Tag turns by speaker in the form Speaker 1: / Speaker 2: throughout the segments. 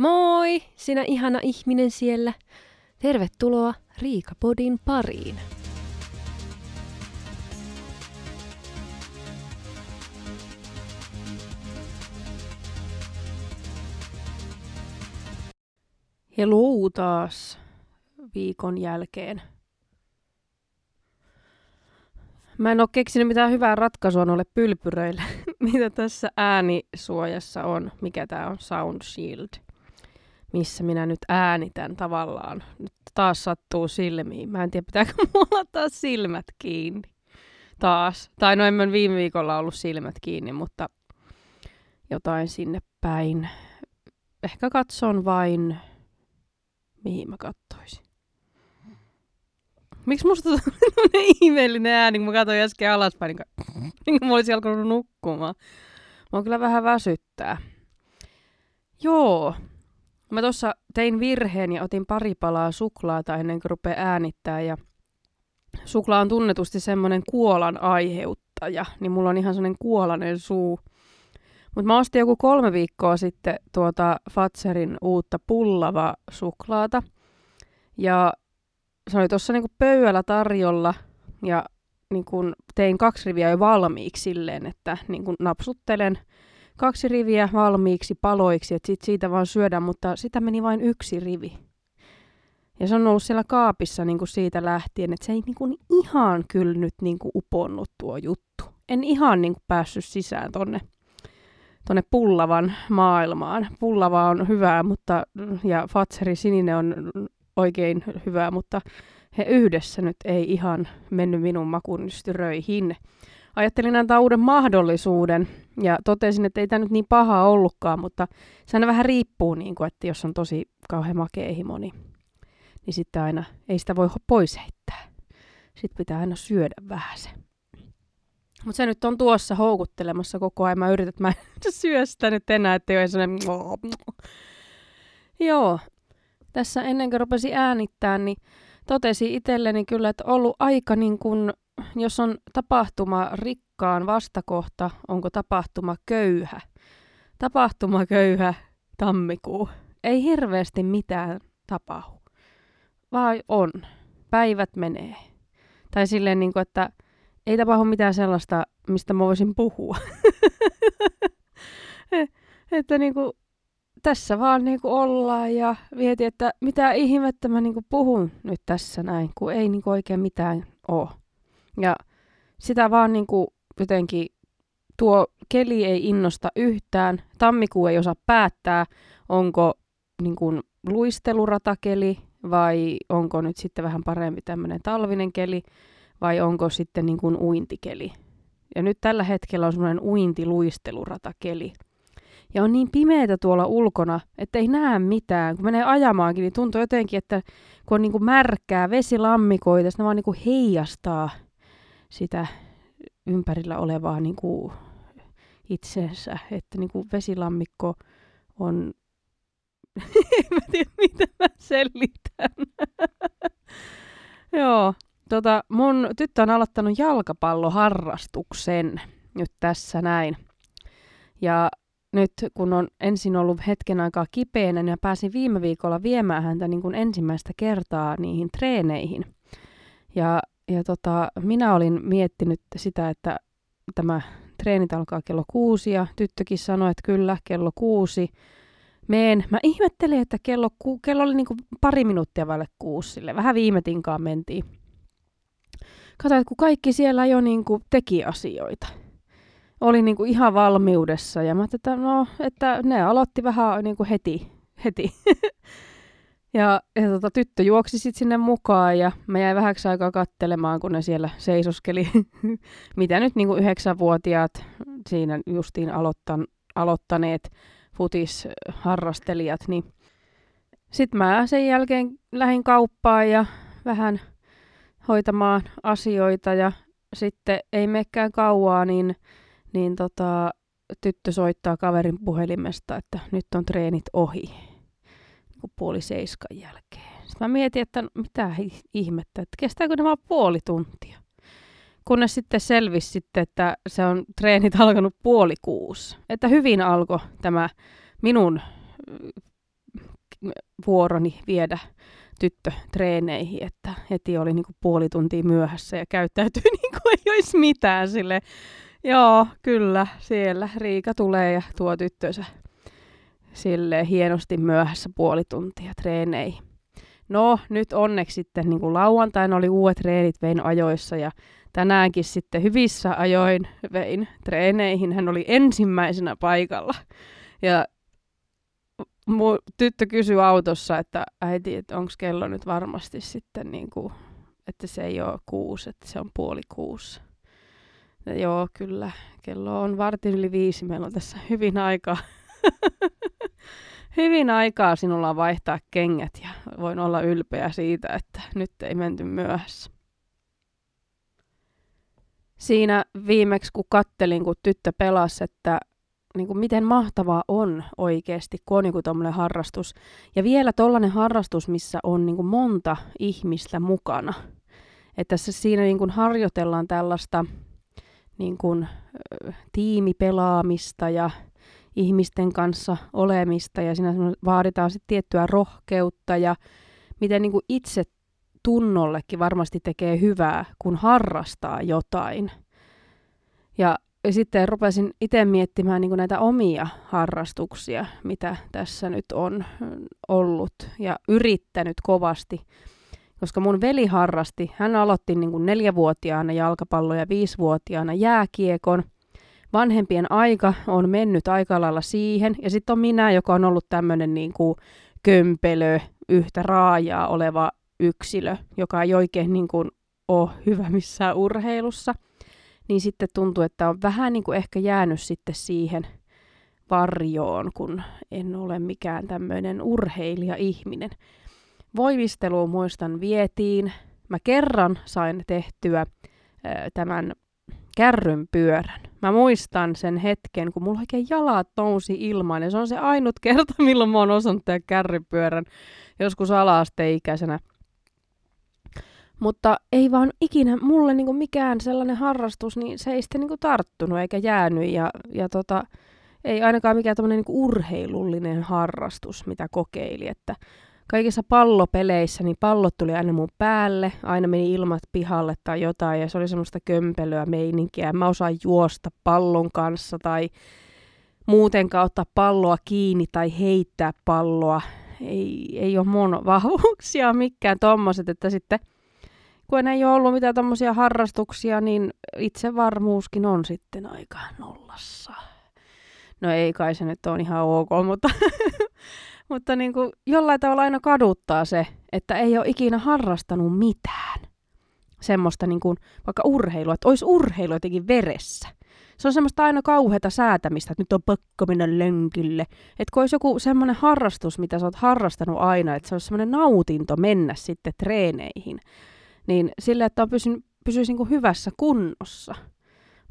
Speaker 1: Moi, sinä ihana ihminen siellä. Tervetuloa Riikapodin pariin. Hello taas viikon jälkeen. Mä en oo keksinyt mitään hyvää ratkaisua noille pylpyröille, mitä tässä äänisuojassa on. Mikä tää on? Sound Shield. Missä minä nyt äänitän tavallaan. Nyt taas sattuu silmiin. Mä en tiedä, pitääkö mulla taas silmät kiinni. Taas. Tai no en viime viikolla ollut silmät kiinni, mutta jotain sinne päin. Ehkä katson vain, mihin mä kattoisin. Miksi musta tuli ihmeellinen ääni, kun mä katsoin äsken alaspäin, niin, niin kuin mä olisin alkanut nukkumaan. Mä kyllä vähän väsyttää. Joo. Mä tuossa tein virheen ja otin pari palaa suklaata ennen kuin rupeaa äänittää. Ja suklaa on tunnetusti semmoinen kuolan aiheuttaja, niin mulla on ihan semmoinen kuolainen suu. Mutta mä ostin joku kolme viikkoa sitten tuota Fatserin uutta pullava suklaata. Ja se oli tuossa niinku pöydällä tarjolla ja niinku tein kaksi riviä jo valmiiksi silleen, että niinku napsuttelen kaksi riviä valmiiksi paloiksi, että sit siitä vaan syödään, mutta sitä meni vain yksi rivi. Ja se on ollut siellä kaapissa niinku siitä lähtien, että se ei niinku ihan kyllä nyt niinku uponnut tuo juttu. En ihan niinku päässyt sisään tonne, tonne pullavan maailmaan. Pullava on hyvää, mutta ja Fatseri sininen on oikein hyvää, mutta he yhdessä nyt ei ihan mennyt minun makunystyröihin. Ajattelin antaa uuden mahdollisuuden ja totesin, että ei tämä nyt niin paha ollutkaan, mutta se aina vähän riippuu, niin kuin, että jos on tosi kauhean makea himo, niin, niin sitten aina ei sitä voi pois heittää. Sitten pitää aina syödä vähän se. Mutta se nyt on tuossa houkuttelemassa koko ajan. Mä yritän, että mä en syö sitä nyt enää, että ei ole. Joo, tässä ennen kuin rupesi äänittää, niin totesi itselleni kyllä, että ollut aika niin kuin, jos on tapahtuma rikkaan vastakohta, onko tapahtuma köyhä. Tapahtuma köyhä tammikuu. Ei hirveästi mitään tapahdu. Vai on. Päivät menee. Tai silleen, niin kuin, että ei tapahdu mitään sellaista, mistä mä voisin puhua. että niin kuin, tässä vaan niin kuin ollaan ja mietin, että mitä ihmettä mä niin kuin puhun nyt tässä näin, kun ei niin kuin oikein mitään ole. Ja sitä vaan niin kuin jotenkin tuo keli ei innosta yhtään. Tammikuu ei osaa päättää, onko niin kuin luisteluratakeli vai onko nyt sitten vähän parempi tämmöinen talvinen keli vai onko sitten niin kuin uintikeli. Ja nyt tällä hetkellä on semmoinen uintiluisteluratakeli. Ja on niin pimeätä tuolla ulkona, että ei näe mitään. Kun menee ajamaankin, niin tuntuu jotenkin, että kun on niin kuin märkää vesilammikoita, ne vaan niin kuin heijastaa sitä ympärillä olevaa niin kuin itsensä. Että niin kuin vesilammikko on... en mä tiedä, mitä mä selitän. Joo, tota, mun tyttö on aloittanut jalkapalloharrastuksen nyt tässä näin. Ja nyt kun on ensin ollut hetken aikaa kipeänä, niin pääsin viime viikolla viemään häntä niin kuin ensimmäistä kertaa niihin treeneihin. Ja, ja tota, minä olin miettinyt sitä, että tämä treenit alkaa kello kuusi ja tyttökin sanoi, että kyllä, kello kuusi. Meen. Mä ihmettelin, että kello, ku, kello oli niin kuin pari minuuttia vaille kuusi, sille. vähän viime tinkaan mentiin. Katsoin, että kun kaikki siellä jo niin kuin teki asioita oli niin kuin ihan valmiudessa. Ja mä ajattelin, että, no, että ne aloitti vähän niin kuin heti. heti. ja ja tota, tyttö juoksi sitten sinne mukaan ja mä jäin vähäksi aikaa kattelemaan, kun ne siellä seisoskeli. Mitä nyt niin yhdeksänvuotiaat siinä justiin aloittan, aloittaneet futisharrastelijat, niin sitten mä sen jälkeen lähdin kauppaan ja vähän hoitamaan asioita ja sitten ei mekään kauaa, niin niin tota, tyttö soittaa kaverin puhelimesta, että nyt on treenit ohi niin puoli seiskan jälkeen. Sitten mä mietin, että mitä ihmettä, että kestääkö vaan puoli tuntia. Kunnes sitten selvisi sitten, että se on treenit alkanut puoli kuusi. Että hyvin alkoi tämä minun vuoroni viedä tyttö treeneihin, että heti oli niin kuin puoli tuntia myöhässä ja käyttäytyi niin kuin ei olisi mitään sille. Joo, kyllä, siellä Riika tulee ja tuo tyttönsä sille hienosti myöhässä puoli tuntia treeneihin. No, nyt onneksi sitten niin kuin lauantaina oli uudet treenit, vein ajoissa ja tänäänkin sitten hyvissä ajoin vein treeneihin. Hän oli ensimmäisenä paikalla. Ja mun tyttö kysyi autossa, että äiti, että onko kello nyt varmasti sitten niin kuin, että se ei ole kuusi, että se on puoli kuusi. Ja joo, kyllä. Kello on vartin yli viisi. Meillä on tässä hyvin aikaa. hyvin aikaa sinulla vaihtaa kengät ja voin olla ylpeä siitä, että nyt ei menty myöhässä. Siinä viimeksi kun kattelin, kun tyttö pelasi, että niin kuin miten mahtavaa on oikeasti, kun on niin harrastus. Ja vielä tollainen harrastus, missä on niin kuin monta ihmistä mukana. Että se siinä niin kuin harjoitellaan tällaista niin kuin, tiimipelaamista ja ihmisten kanssa olemista ja siinä vaaditaan sitten tiettyä rohkeutta ja miten niin kuin itse tunnollekin varmasti tekee hyvää, kun harrastaa jotain. Ja sitten rupesin itse miettimään niin näitä omia harrastuksia, mitä tässä nyt on ollut ja yrittänyt kovasti. Koska mun veli harrasti, hän aloitti niin kuin neljävuotiaana jalkapallo ja viisivuotiaana jääkiekon. Vanhempien aika on mennyt aika lailla siihen. Ja sitten on minä, joka on ollut tämmöinen niin kuin kömpelö, yhtä raajaa oleva yksilö, joka ei oikein niin kuin ole hyvä missään urheilussa – niin sitten tuntuu, että on vähän niin kuin ehkä jäänyt sitten siihen varjoon, kun en ole mikään tämmöinen urheilija-ihminen. Voimisteluun muistan vietiin. Mä kerran sain tehtyä tämän kärryn pyörän. Mä muistan sen hetken, kun mulla oikein jalat nousi ilmaan, ja se on se ainut kerta, milloin mä oon osannut tehdä kärrypyörän joskus ala-asteikäisenä. Mutta ei vaan ikinä mulle niinku mikään sellainen harrastus, niin se ei sitten niinku tarttunut eikä jäänyt. Ja, ja tota, ei ainakaan mikään tämmöinen niinku urheilullinen harrastus, mitä kokeili. Että kaikissa pallopeleissä niin pallot tuli aina mun päälle, aina meni ilmat pihalle tai jotain, ja se oli semmoista kömpelyä meininkiä. Mä osaan juosta pallon kanssa tai muutenkaan ottaa palloa kiinni tai heittää palloa. Ei, ei ole mun vahvuuksia mikään tommoset, että sitten kun ei ole ollut mitään tommosia harrastuksia, niin itsevarmuuskin on sitten aika nollassa. No ei kai se nyt on ihan ok, mutta, mutta niin kuin jollain tavalla aina kaduttaa se, että ei ole ikinä harrastanut mitään. Semmoista niin kuin, vaikka urheilua, että olisi urheilu jotenkin veressä. Se on semmoista aina kauheata säätämistä, että nyt on pakko mennä lenkille. Että kun olisi joku semmoinen harrastus, mitä sä oot harrastanut aina, että se olisi semmoinen nautinto mennä sitten treeneihin niin sille, että on pysyn, pysyisi niin hyvässä kunnossa.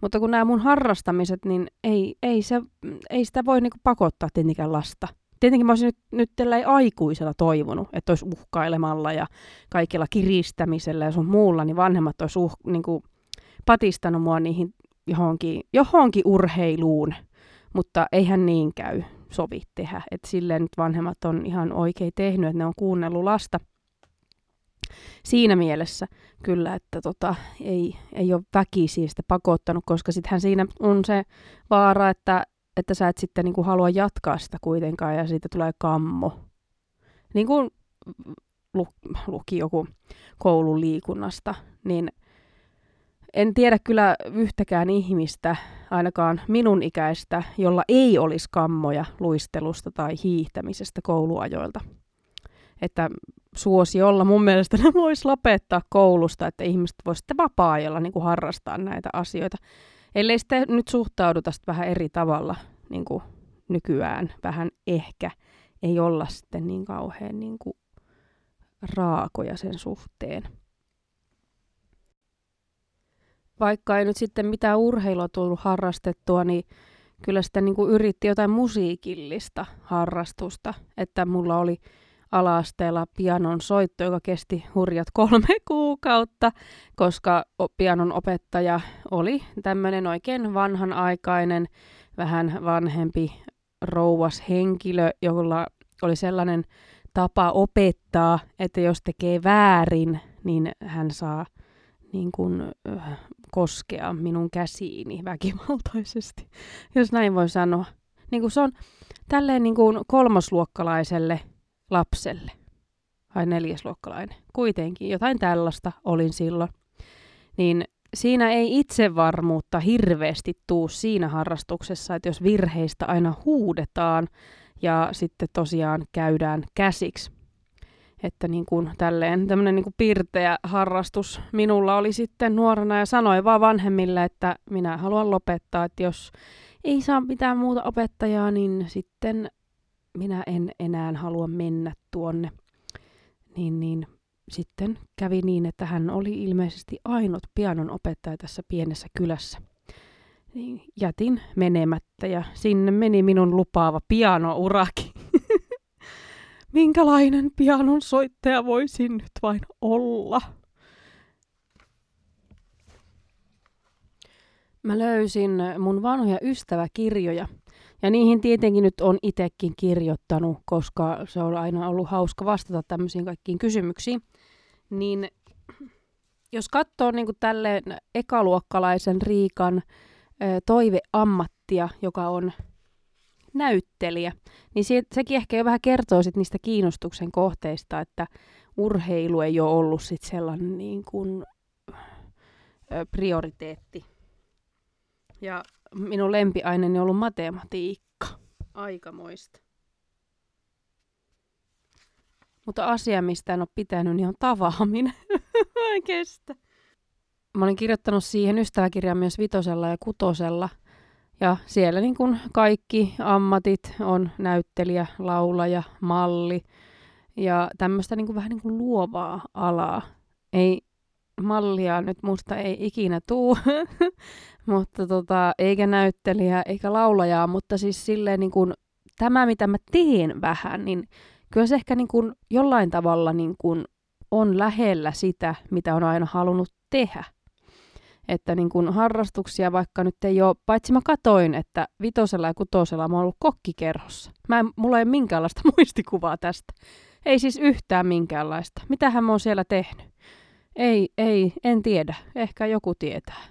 Speaker 1: Mutta kun nämä mun harrastamiset, niin ei, ei, se, ei sitä voi niin pakottaa tietenkään lasta. Tietenkin mä olisin nyt, nyt aikuisena toivonut, että olisi uhkailemalla ja kaikilla kiristämisellä ja sun muulla, niin vanhemmat olisi uh, niin kuin patistanut mua niihin johonkin, johonkin urheiluun. Mutta eihän niin käy sovi tehdä. Että silleen nyt vanhemmat on ihan oikein tehnyt, että ne on kuunnellut lasta – siinä mielessä kyllä, että tota, ei, ei ole väkisin sitä pakottanut, koska sittenhän siinä on se vaara, että, että sä et sitten niin kuin halua jatkaa sitä kuitenkaan ja siitä tulee kammo. Niin kuin luki joku koulun liikunnasta, niin en tiedä kyllä yhtäkään ihmistä, ainakaan minun ikäistä, jolla ei olisi kammoja luistelusta tai hiihtämisestä kouluajoilta että suosiolla mun mielestä ne voisi lopettaa koulusta, että ihmiset voisivat vapaa-ajalla niin kuin harrastaa näitä asioita. Ellei sitten nyt suhtauduta sitten vähän eri tavalla niin kuin nykyään, vähän ehkä ei olla sitten niin kauhean niin kuin raakoja sen suhteen. Vaikka ei nyt sitten mitään urheilua tullut harrastettua, niin kyllä sitten niin kuin yritti jotain musiikillista harrastusta, että mulla oli ala-asteella pianon soitto, joka kesti hurjat kolme kuukautta, koska pianon opettaja oli tämmöinen oikein vanhanaikainen, vähän vanhempi rouvas henkilö, jolla oli sellainen tapa opettaa, että jos tekee väärin, niin hän saa niin kuin, äh, koskea minun käsiini väkivaltaisesti, jos näin voi sanoa. Niin kuin se on tälleen niin kuin kolmasluokkalaiselle lapselle, vai neljäsluokkalainen, kuitenkin jotain tällaista olin silloin. Niin siinä ei itsevarmuutta hirveästi tuu siinä harrastuksessa, että jos virheistä aina huudetaan ja sitten tosiaan käydään käsiksi. Että niin kuin tälleen tämmöinen niin kuin pirteä harrastus minulla oli sitten nuorena ja sanoin vaan vanhemmille, että minä haluan lopettaa, että jos ei saa mitään muuta opettajaa, niin sitten minä en enää halua mennä tuonne. Niin, niin sitten kävi niin, että hän oli ilmeisesti ainut pianon opettaja tässä pienessä kylässä. Niin jätin menemättä ja sinne meni minun lupaava pianouraki. Minkälainen pianon soittaja voisin nyt vain olla? Mä löysin mun vanhoja ystäväkirjoja. Ja niihin tietenkin nyt on itekin kirjoittanut, koska se on aina ollut hauska vastata tämmöisiin kaikkiin kysymyksiin. Niin jos katsoo niin tälleen ekaluokkalaisen Riikan toiveammattia, joka on näyttelijä, niin se, sekin ehkä jo vähän kertoo sit niistä kiinnostuksen kohteista, että urheilu ei ole ollut sit sellainen niin kuin, ö, prioriteetti. Ja minun lempiaineeni on ollut matematiikka. Aikamoista. Mutta asia, mistä en ole pitänyt, niin on tavaaminen. Mä en kestä. Mä olin kirjoittanut siihen ystäväkirjaan myös vitosella ja kutosella. Ja siellä niin kuin kaikki ammatit on näyttelijä, laulaja, malli ja tämmöistä niin kuin vähän niin kuin luovaa alaa. Ei mallia nyt musta ei ikinä tuu, mutta tota, eikä näyttelijä eikä laulajaa, mutta siis silleen niin kuin, tämä, mitä mä teen vähän, niin kyllä se ehkä niin kuin jollain tavalla niin kuin on lähellä sitä, mitä on aina halunnut tehdä. Että niin kuin harrastuksia vaikka nyt ei ole, paitsi mä katoin, että vitosella ja kutosella mä oon ollut kokkikerhossa. Mä en, mulla ei ole minkäänlaista muistikuvaa tästä. Ei siis yhtään minkäänlaista. Mitähän mä oon siellä tehnyt? Ei, ei, en tiedä. Ehkä joku tietää.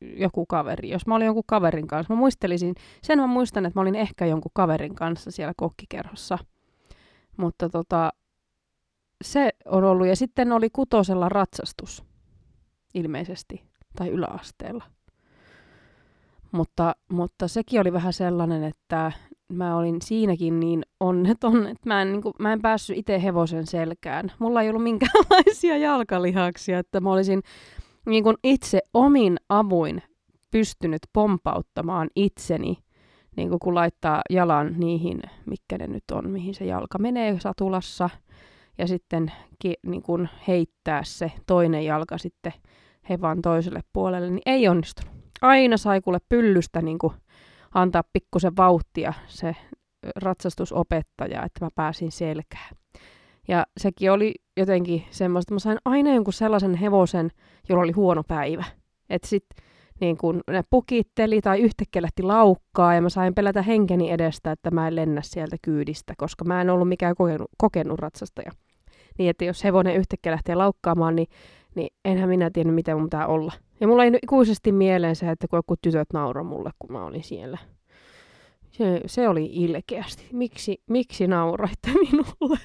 Speaker 1: Joku kaveri. Jos mä olin jonkun kaverin kanssa, mä muistelisin, sen mä muistan, että mä olin ehkä jonkun kaverin kanssa siellä kokkikerhossa. Mutta tota, se on ollut. Ja sitten oli kutosella ratsastus, ilmeisesti, tai yläasteella. Mutta, mutta sekin oli vähän sellainen, että mä olin siinäkin niin onneton, että mä en, niin kuin, mä en päässyt itse hevosen selkään. Mulla ei ollut minkäänlaisia jalkalihaksia, että mä olisin niin kuin itse omin avuin pystynyt pompauttamaan itseni, niin kuin kun laittaa jalan niihin, mikä ne nyt on, mihin se jalka menee satulassa, ja sitten niin kuin heittää se toinen jalka sitten hevan toiselle puolelle, niin ei onnistunut. Aina sai kuule pyllystä niin kuin antaa pikkusen vauhtia se ratsastusopettaja, että mä pääsin selkään. Ja sekin oli jotenkin semmoista, että mä sain aina jonkun sellaisen hevosen, jolla oli huono päivä. Että sit niin kun ne pukitteli tai yhtäkkiä lähti laukkaa ja mä sain pelätä henkeni edestä, että mä en lennä sieltä kyydistä, koska mä en ollut mikään kokenut, kokenut ratsastaja. Niin, että jos hevonen yhtäkkiä lähtee laukkaamaan, niin, niin enhän minä tiedä, mitä mun pitää olla. Ja mulla ei ikuisesti mieleen se, että kun joku tytöt nauroi mulle, kun mä olin siellä. Se, se oli ilkeästi. Miksi, miksi nauraitte minulle?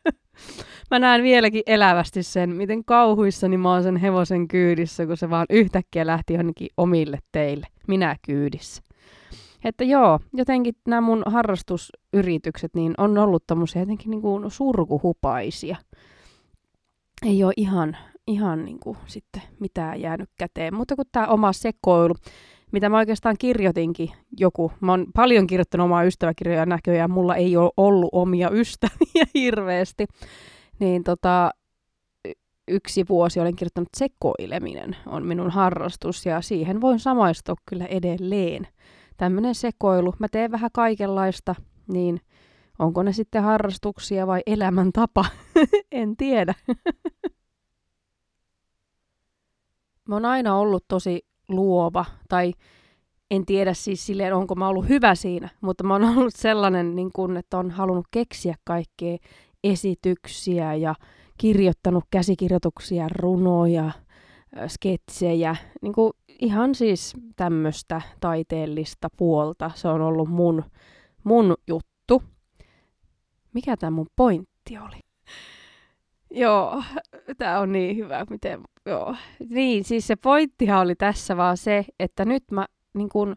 Speaker 1: mä näen vieläkin elävästi sen, miten kauhuissani mä oon sen hevosen kyydissä, kun se vaan yhtäkkiä lähti jonnekin omille teille. Minä kyydissä. Että joo, jotenkin nämä mun harrastusyritykset niin on ollut tommosia jotenkin niin kuin surkuhupaisia. Ei ole ihan, ihan niin kuin sitten mitään jäänyt käteen. Mutta kuin tämä oma sekoilu, mitä mä oikeastaan kirjoitinkin joku. Mä oon paljon kirjoittanut omaa ystäväkirjoja näköjään. Mulla ei ole ollut omia ystäviä hirveästi. Niin tota, yksi vuosi olen kirjoittanut sekoileminen on minun harrastus ja siihen voin samaistua kyllä edelleen. Tämmöinen sekoilu. Mä teen vähän kaikenlaista, niin onko ne sitten harrastuksia vai elämäntapa? en tiedä. mä oon aina ollut tosi luova, tai en tiedä siis silleen, onko mä ollut hyvä siinä, mutta mä oon ollut sellainen, niin kun, että on halunnut keksiä kaikkea esityksiä ja kirjoittanut käsikirjoituksia, runoja, sketsejä, niin kuin ihan siis tämmöistä taiteellista puolta. Se on ollut mun, mun juttu. Mikä tämä mun pointti oli? Joo, tämä on niin hyvä, miten, joo. Niin, siis se pointtihan oli tässä vaan se, että nyt mä niin kun,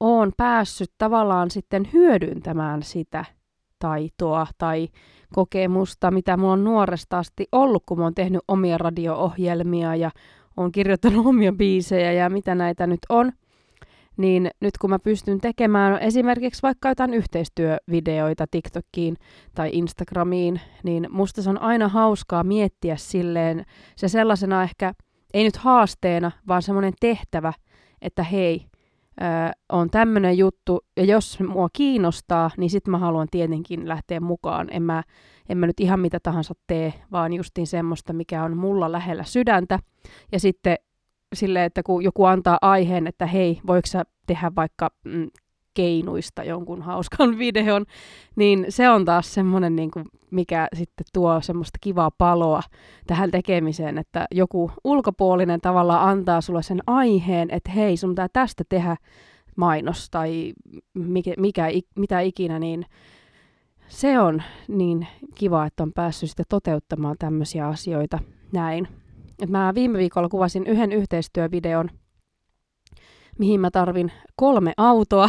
Speaker 1: oon päässyt tavallaan sitten hyödyntämään sitä taitoa tai kokemusta, mitä mulla on nuoresta asti ollut, kun mä oon tehnyt omia radio-ohjelmia ja oon kirjoittanut omia biisejä ja mitä näitä nyt on, niin nyt kun mä pystyn tekemään esimerkiksi vaikka jotain yhteistyövideoita TikTokiin tai Instagramiin, niin musta se on aina hauskaa miettiä silleen se sellaisena ehkä, ei nyt haasteena, vaan semmoinen tehtävä, että hei, on tämmöinen juttu, ja jos mua kiinnostaa, niin sitten mä haluan tietenkin lähteä mukaan. En mä, en mä nyt ihan mitä tahansa tee, vaan justiin semmoista, mikä on mulla lähellä sydäntä. Ja sitten silleen, että kun joku antaa aiheen, että hei, voiko sä tehdä vaikka mm, keinuista jonkun hauskan videon, niin se on taas semmoinen, niin kuin, mikä sitten tuo semmoista kivaa paloa tähän tekemiseen, että joku ulkopuolinen tavallaan antaa sulle sen aiheen, että hei, sun pitää tästä tehdä mainos tai mikä, mikä, mitä ikinä, niin se on niin kiva, että on päässyt sitten toteuttamaan tämmöisiä asioita näin. Et mä viime viikolla kuvasin yhden yhteistyövideon, mihin mä tarvin kolme autoa.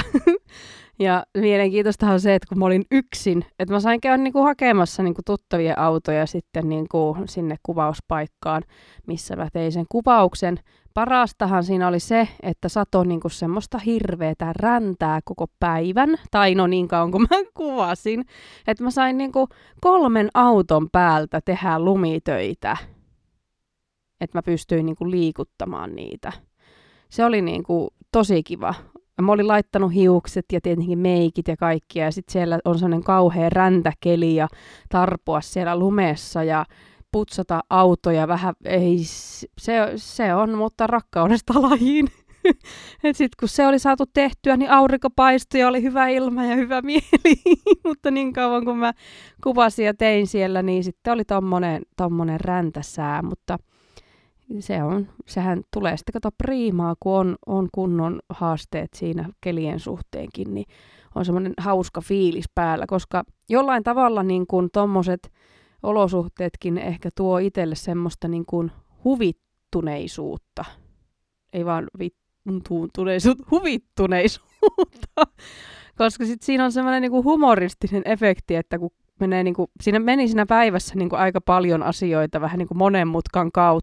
Speaker 1: ja mielenkiintoista on se, että kun mä olin yksin, että mä sain käydä niinku hakemassa niinku tuttavia autoja sitten niinku sinne kuvauspaikkaan, missä mä tein sen kuvauksen. Parastahan siinä oli se, että sato niinku semmoista hirveätä räntää koko päivän, tai no niin kauan kuin mä kuvasin, että mä sain niinku kolmen auton päältä tehdä lumitöitä, että mä pystyin niinku liikuttamaan niitä se oli niin kuin tosi kiva. Mä olin laittanut hiukset ja tietenkin meikit ja kaikkia, ja sitten siellä on sellainen kauhea räntäkeli ja tarpoa siellä lumessa ja putsata autoja vähän, ei, se, se on, mutta rakkaudesta lajiin. Et sitten kun se oli saatu tehtyä, niin aurinko paistui ja oli hyvä ilma ja hyvä mieli. mutta niin kauan kun mä kuvasin ja tein siellä, niin sitten oli tommonen, tommonen räntäsää. Mutta se on, sehän tulee sitten kato priimaa, kun on, on kunnon haasteet siinä kelien suhteenkin, niin on semmoinen hauska fiilis päällä, koska jollain tavalla niin kuin tommoset olosuhteetkin ehkä tuo itselle semmoista niin kuin huvittuneisuutta. Ei vaan vittuneisuutta, huvittuneisuutta. koska sitten siinä on semmoinen niin kuin humoristinen efekti, että kun menee niin kuin, siinä meni siinä päivässä niin kuin aika paljon asioita vähän niin kuin monen mutkan kautta –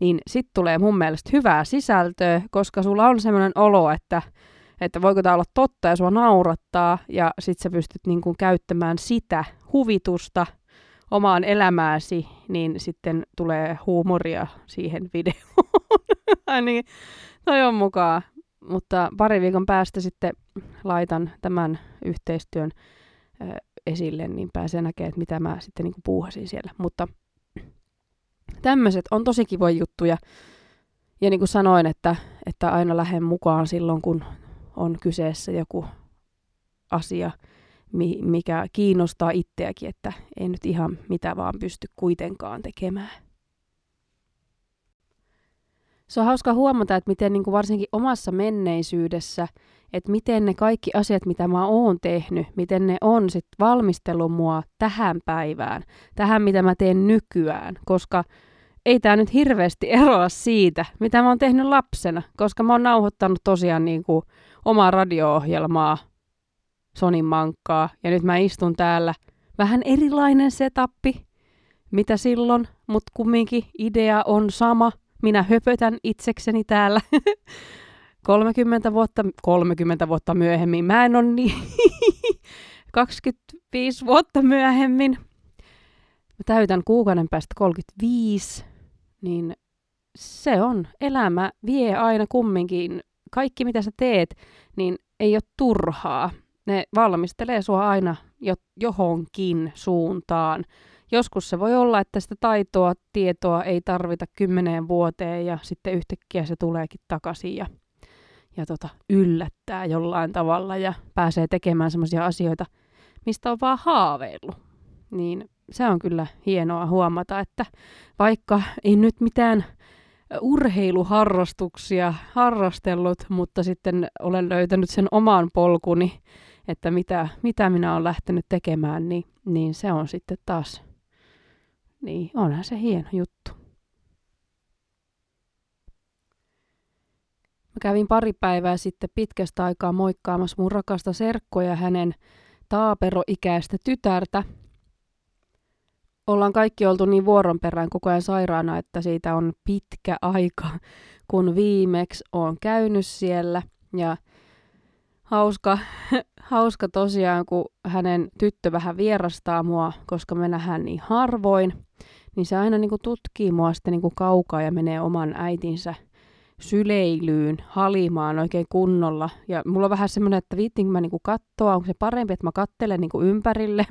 Speaker 1: niin sit tulee mun mielestä hyvää sisältöä, koska sulla on semmoinen olo, että, että voiko tämä olla totta ja sua naurattaa, ja sit sä pystyt niin kuin käyttämään sitä huvitusta omaan elämääsi, niin sitten tulee huumoria siihen videoon. niin, toi on mukaan. Mutta pari viikon päästä sitten laitan tämän yhteistyön äh, esille, niin pääsee näkemään, että mitä mä sitten niin puuhasin siellä. Mutta tämmöiset on tosi kivoja juttuja. Ja niin kuin sanoin, että, että aina lähden mukaan silloin, kun on kyseessä joku asia, mikä kiinnostaa itseäkin, että ei nyt ihan mitä vaan pysty kuitenkaan tekemään. Se on hauska huomata, että miten niin kuin varsinkin omassa menneisyydessä, että miten ne kaikki asiat, mitä mä oon tehnyt, miten ne on sit valmistellut mua tähän päivään, tähän mitä mä teen nykyään, koska ei tämä nyt hirveästi eroa siitä, mitä mä oon tehnyt lapsena, koska mä oon nauhoittanut tosiaan niin kuin omaa radio-ohjelmaa, Sonin mankkaa, ja nyt mä istun täällä. Vähän erilainen setappi, mitä silloin, mutta kumminkin idea on sama. Minä höpötän itsekseni täällä 30 vuotta, 30 vuotta myöhemmin. Mä en ole niin 25 vuotta myöhemmin. Mä täytän kuukauden päästä 35 niin se on. Elämä vie aina kumminkin. Kaikki mitä sä teet, niin ei ole turhaa. Ne valmistelee sua aina jo, johonkin suuntaan. Joskus se voi olla, että sitä taitoa, tietoa ei tarvita kymmeneen vuoteen ja sitten yhtäkkiä se tuleekin takaisin ja, ja tota, yllättää jollain tavalla ja pääsee tekemään sellaisia asioita, mistä on vaan haaveillut. niin se on kyllä hienoa huomata, että vaikka ei nyt mitään urheiluharrastuksia harrastellut, mutta sitten olen löytänyt sen oman polkuni, että mitä, mitä minä olen lähtenyt tekemään, niin, niin se on sitten taas, niin onhan se hieno juttu. Mä kävin pari päivää sitten pitkästä aikaa moikkaamassa mun rakasta serkkoa ja hänen taaperoikäistä tytärtä. Ollaan kaikki oltu niin vuoron perään koko ajan sairaana, että siitä on pitkä aika, kun viimeksi on käynyt siellä. Ja hauska, hauska tosiaan, kun hänen tyttö vähän vierastaa mua, koska me nähdään niin harvoin, niin se aina niin kuin tutkii mua sitten niin kuin kaukaa ja menee oman äitinsä syleilyyn, halimaan oikein kunnolla. Ja mulla on vähän semmoinen, että viittinkö mä niinku katsoa, onko se parempi, että mä kattelen niinku ympärille.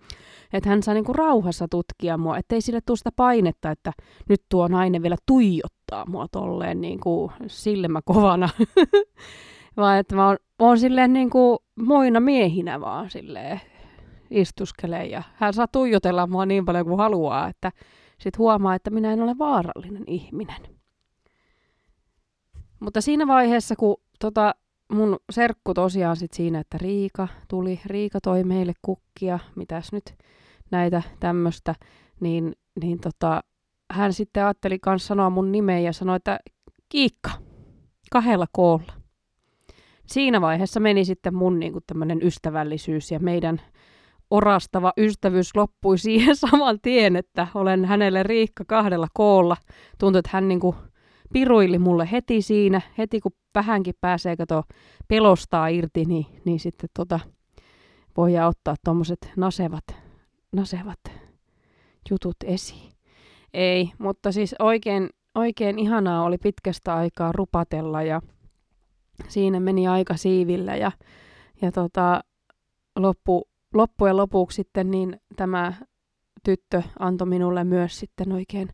Speaker 1: että hän saa niinku rauhassa tutkia mua, ettei sille tule sitä painetta, että nyt tuo nainen vielä tuijottaa mua tolleen niinku silmä kovana. Vaan että mä oon, oon silleen niinku moina miehinä vaan silleen istuskelee ja hän saa tuijotella mua niin paljon kuin haluaa, että sit huomaa, että minä en ole vaarallinen ihminen. Mutta siinä vaiheessa, kun tota, mun serkku tosiaan sit siinä, että Riika tuli, Riika toi meille kukkia, mitäs nyt näitä tämmöistä, niin, niin tota, hän sitten ajatteli kans sanoa mun nimeä ja sanoi, että Kiikka, kahdella koolla. Siinä vaiheessa meni sitten mun niin tämmöinen ystävällisyys ja meidän orastava ystävyys loppui siihen saman tien, että olen hänelle Riikka kahdella koolla. Tuntui, että hän niin kuin piruili mulle heti siinä, heti kun vähänkin pääsee kato pelostaa irti, niin, niin sitten tota, voidaan ottaa tuommoiset nasevat, nasevat jutut esiin. Ei, mutta siis oikein, oikein ihanaa oli pitkästä aikaa rupatella ja siinä meni aika siivillä ja, ja tota, loppu, loppujen lopuksi sitten niin tämä tyttö antoi minulle myös sitten oikein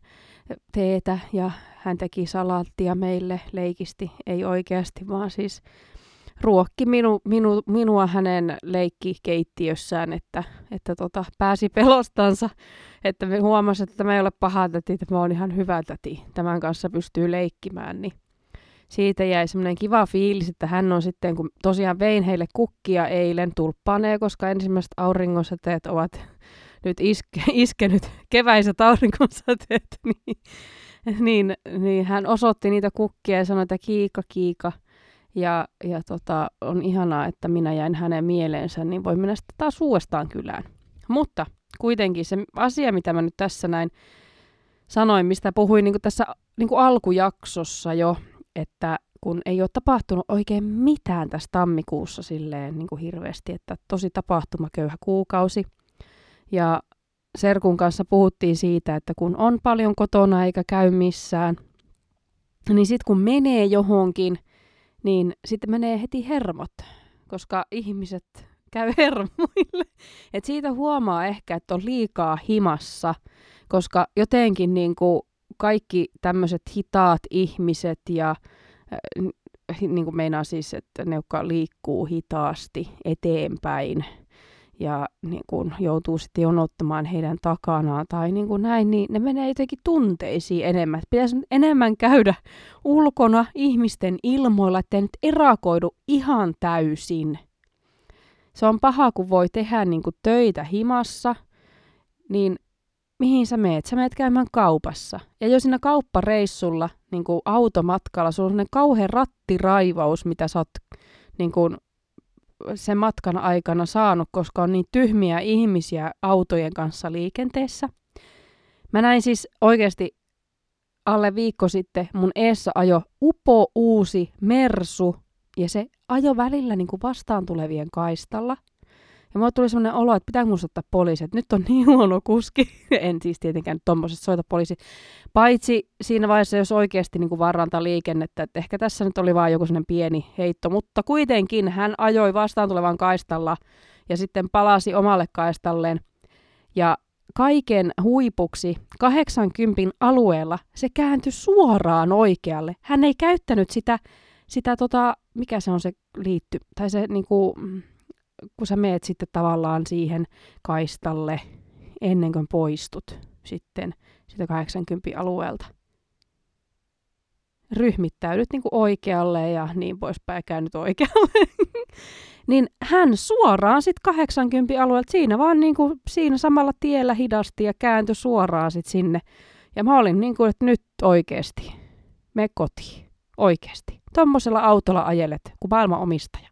Speaker 1: teetä ja hän teki salaattia meille leikisti, ei oikeasti, vaan siis ruokki minu, minu, minua hänen leikkikeittiössään, että, että tota, pääsi pelostansa, että me huomasi, että tämä ei ole paha täti, että mä oon ihan hyvä täti, tämän kanssa pystyy leikkimään, niin siitä jäi semmoinen kiva fiilis, että hän on sitten, kun tosiaan vein heille kukkia eilen tulppaneen, koska ensimmäiset auringonsäteet ovat nyt iske, iskenyt keväiset auringonsäteet, niin niin, niin hän osoitti niitä kukkia ja sanoi, että kiika, kiika. Ja, ja tota, on ihanaa, että minä jäin hänen mieleensä, niin voi mennä sitten taas uudestaan kylään. Mutta kuitenkin se asia, mitä mä nyt tässä näin sanoin, mistä puhuin niin tässä niin alkujaksossa jo, että kun ei ole tapahtunut oikein mitään tässä tammikuussa silleen niin kuin hirveästi, että tosi tapahtumaköyhä kuukausi. Ja Serkun kanssa puhuttiin siitä, että kun on paljon kotona eikä käy missään, niin sitten kun menee johonkin, niin sitten menee heti hermot, koska ihmiset käy hermoille. Et siitä huomaa ehkä, että on liikaa himassa, koska jotenkin niin kuin kaikki tämmöiset hitaat ihmiset ja äh, niin kuin meinaa siis, että ne, jotka liikkuu hitaasti eteenpäin, ja niin kun joutuu sitten jonottamaan heidän takanaan tai niin kuin näin, niin ne menee jotenkin tunteisiin enemmän. Pitäisi enemmän käydä ulkona ihmisten ilmoilla, ettei nyt erakoidu ihan täysin. Se on paha, kun voi tehdä niin kuin töitä himassa, niin mihin sä meet? Sä meet käymään kaupassa. Ja jos siinä kauppareissulla, niin kuin automatkalla, sulla on sellainen kauhean rattiraivaus, mitä sä oot niin kuin sen matkan aikana saanut, koska on niin tyhmiä ihmisiä autojen kanssa liikenteessä. Mä näin siis oikeasti alle viikko sitten mun eessä ajo upo uusi Mersu ja se ajo välillä niin kuin vastaan tulevien kaistalla – ja mulle tuli sellainen olo, että pitää mun ottaa poliisi, että nyt on niin huono kuski. en siis tietenkään tuommoiset soita poliisi. Paitsi siinä vaiheessa, jos oikeasti niin varanta liikennettä, että ehkä tässä nyt oli vain joku sellainen pieni heitto, mutta kuitenkin hän ajoi vastaan tulevan kaistalla ja sitten palasi omalle kaistalleen. Ja kaiken huipuksi 80 alueella se kääntyi suoraan oikealle. Hän ei käyttänyt sitä, sitä tota, mikä se on se liitty, tai se niinku, kun sä meet sitten tavallaan siihen kaistalle, ennen kuin poistut sitten sitä 80 alueelta. Ryhmittäydyt niin kuin oikealle ja niin poispäin, käynyt oikealle. niin hän suoraan sitten 80 alueelta, siinä vaan niin kuin, siinä samalla tiellä hidasti ja kääntyi suoraan sitten sinne. Ja mä olin niin kuin, että nyt oikeasti, me kotiin, oikeasti. Tuommoisella autolla ajelet, kuin maailman omistaja.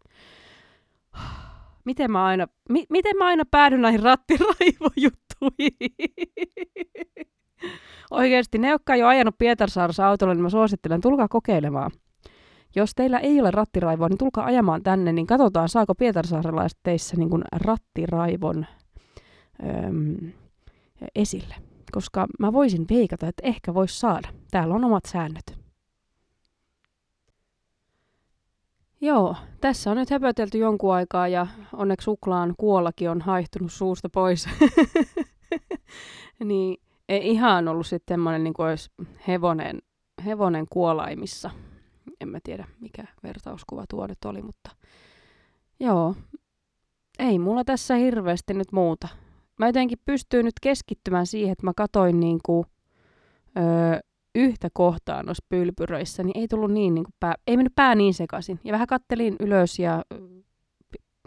Speaker 1: Miten mä aina, mi, miten mä aina päädyn näihin rattiraivojuttuihin? Oikeasti ne, jotka ei ole ajanut Pietarsaarassa autolla, niin mä suosittelen, tulkaa kokeilemaan. Jos teillä ei ole rattiraivoa, niin tulkaa ajamaan tänne, niin katsotaan, saako Pietarsaarelaiset teissä niin kuin rattiraivon öm, esille. Koska mä voisin veikata, että ehkä voisi saada. Täällä on omat säännöt. Joo, tässä on nyt höpötelty jonkun aikaa ja onneksi suklaan kuollakin on haihtunut suusta pois. niin ei ihan ollut sitten semmoinen niin kuin olisi hevonen, hevonen kuolaimissa. En mä tiedä, mikä vertauskuva tuo nyt oli, mutta joo, ei mulla tässä hirveästi nyt muuta. Mä jotenkin pystyin nyt keskittymään siihen, että mä katoin niin kuin, öö, yhtä kohtaa noissa pylpyröissä, niin ei tullut niin, niin kuin pää, ei mennyt pää niin sekaisin. Ja vähän kattelin ylös ja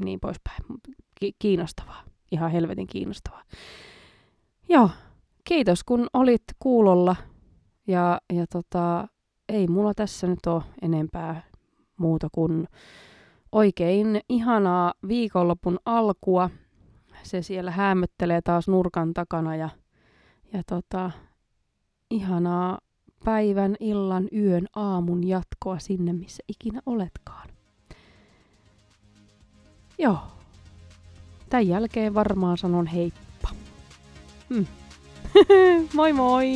Speaker 1: niin poispäin. Ki- kiinnostavaa. Ihan helvetin kiinnostavaa. Joo, kiitos kun olit kuulolla. Ja, ja tota, ei mulla tässä nyt ole enempää muuta kuin oikein ihanaa viikonlopun alkua. Se siellä hämöttelee taas nurkan takana ja, ja tota, ihanaa päivän, illan, yön, aamun jatkoa sinne, missä ikinä oletkaan. Joo. Tämän jälkeen varmaan sanon heippa. Hmm. moi moi!